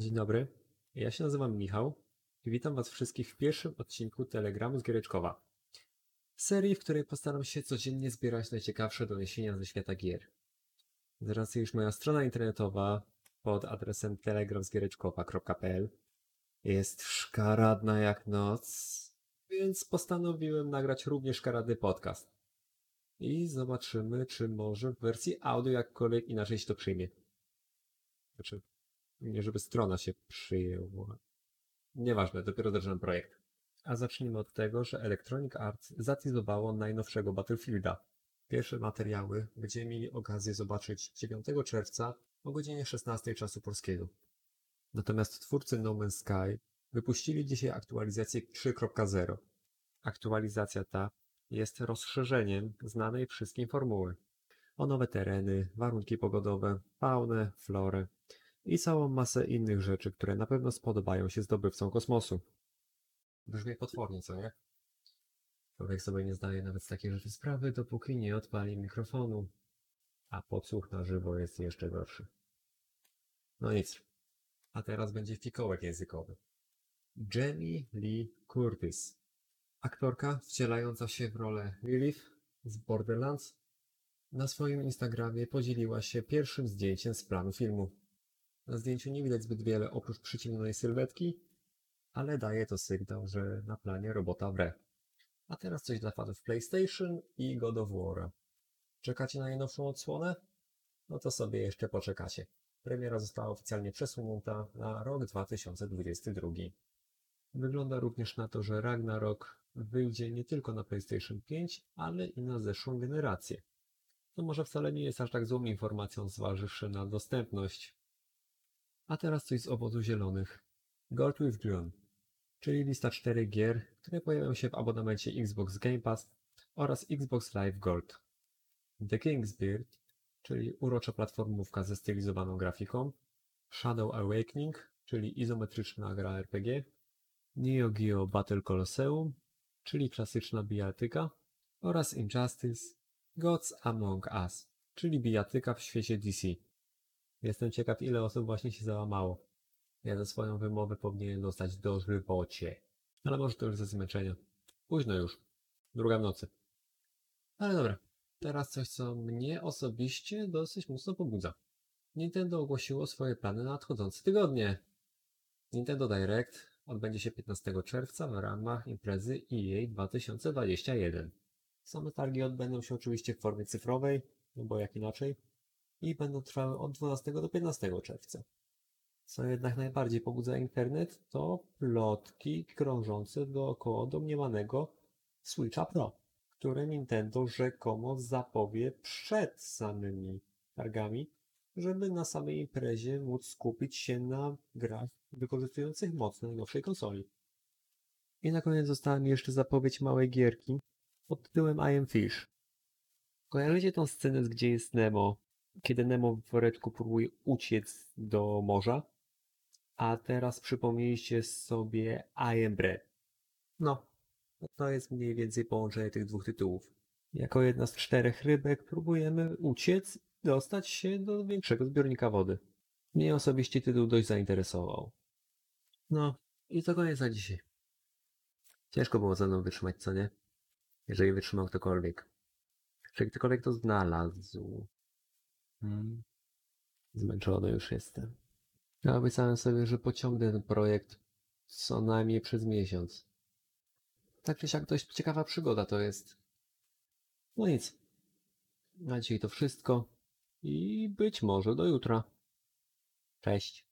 Dzień dobry, ja się nazywam Michał i witam Was wszystkich w pierwszym odcinku Telegramu z Giereczkowa. Serii, w której postaram się codziennie zbierać najciekawsze doniesienia ze świata gier. Z racji, iż moja strona internetowa pod adresem telegramsgiereczkowa.pl jest szkaradna jak noc, więc postanowiłem nagrać również szkaradny podcast. I zobaczymy, czy może w wersji audio jakkolwiek inaczej się to przyjmie. Znaczy, nie żeby strona się przyjęła. Nieważne, dopiero zaczynam projekt. A zacznijmy od tego, że Electronic Arts zateasowało najnowszego Battlefielda. Pierwsze materiały będziemy mieli okazję zobaczyć 9 czerwca o godzinie 16 czasu polskiego. Natomiast twórcy No Man's Sky wypuścili dzisiaj aktualizację 3.0. Aktualizacja ta jest rozszerzeniem znanej wszystkim formuły. O nowe tereny, warunki pogodowe, faunę, florę i całą masę innych rzeczy, które na pewno spodobają się zdobywcom kosmosu. Brzmi potwornie, co nie? Człowiek sobie nie zdaje nawet z takiej rzeczy sprawy, dopóki nie odpali mikrofonu. A podsłuch na żywo jest jeszcze gorszy. No nic. A teraz będzie fikołek językowy. Jamie Lee Curtis. Aktorka wcielająca się w rolę Lilith z Borderlands na swoim Instagramie podzieliła się pierwszym zdjęciem z planu filmu. Na zdjęciu nie widać zbyt wiele oprócz przyciemnionej sylwetki, ale daje to sygnał, że na planie robota wre. A teraz coś dla fanów PlayStation i God of War. Czekacie na najnowszą odsłonę? No to sobie jeszcze poczekacie. Premiera została oficjalnie przesunięta na rok 2022. Wygląda również na to, że Ragnarok wyjdzie nie tylko na PlayStation 5, ale i na zeszłą generację. To może wcale nie jest aż tak złą informacją, zważywszy na dostępność. A teraz coś z obozu zielonych. Gold Withdrawn, czyli lista 4 gier, które pojawią się w abonamencie Xbox Game Pass oraz Xbox Live Gold. The King's Beard, czyli urocza platformówka ze stylizowaną grafiką, Shadow Awakening, czyli izometryczna gra RPG, Neo Geo Battle Colosseum, czyli klasyczna bijatyka oraz Injustice Gods Among Us, czyli bijatyka w świecie DC. Jestem ciekaw, ile osób właśnie się załamało. Ja za swoją wymowę powinienem dostać do żywocie. Ale może to już ze zmęczenia. Późno już. Druga w nocy. Ale dobra. Teraz coś, co mnie osobiście dosyć mocno pobudza. Nintendo ogłosiło swoje plany na nadchodzące tygodnie. Nintendo Direct odbędzie się 15 czerwca w ramach imprezy EA 2021. Same targi odbędą się oczywiście w formie cyfrowej, no bo jak inaczej, i będą trwały od 12 do 15 czerwca. Co jednak najbardziej pobudza internet, to plotki krążące dookoła domniemanego Switcha Pro, które Nintendo rzekomo zapowie przed samymi targami, żeby na samej imprezie móc skupić się na grach wykorzystujących moc najnowszej konsoli. I na koniec została mi jeszcze zapowiedź małej gierki pod tytułem I Am Fish. Kojarzycie tą scenę, gdzie jest Nemo, kiedy Nemo w woreczku próbuje uciec do morza? A teraz przypomnieliście sobie I Am Bread. No, to jest mniej więcej połączenie tych dwóch tytułów. Jako jedna z czterech rybek próbujemy uciec dostać się do większego zbiornika wody. Mnie osobiście tytuł dość zainteresował. No, i to koniec na dzisiaj. Ciężko było ze mną wytrzymać, co nie? Jeżeli wytrzymał ktokolwiek. Czy ktokolwiek to znalazł? Hmm. Zmęczony już jestem. Ja obiecałem sobie, że pociągnę ten projekt co najmniej przez miesiąc. Tak czy siak dość ciekawa przygoda to jest. No nic. Na dzisiaj to wszystko i być może do jutra. Cześć.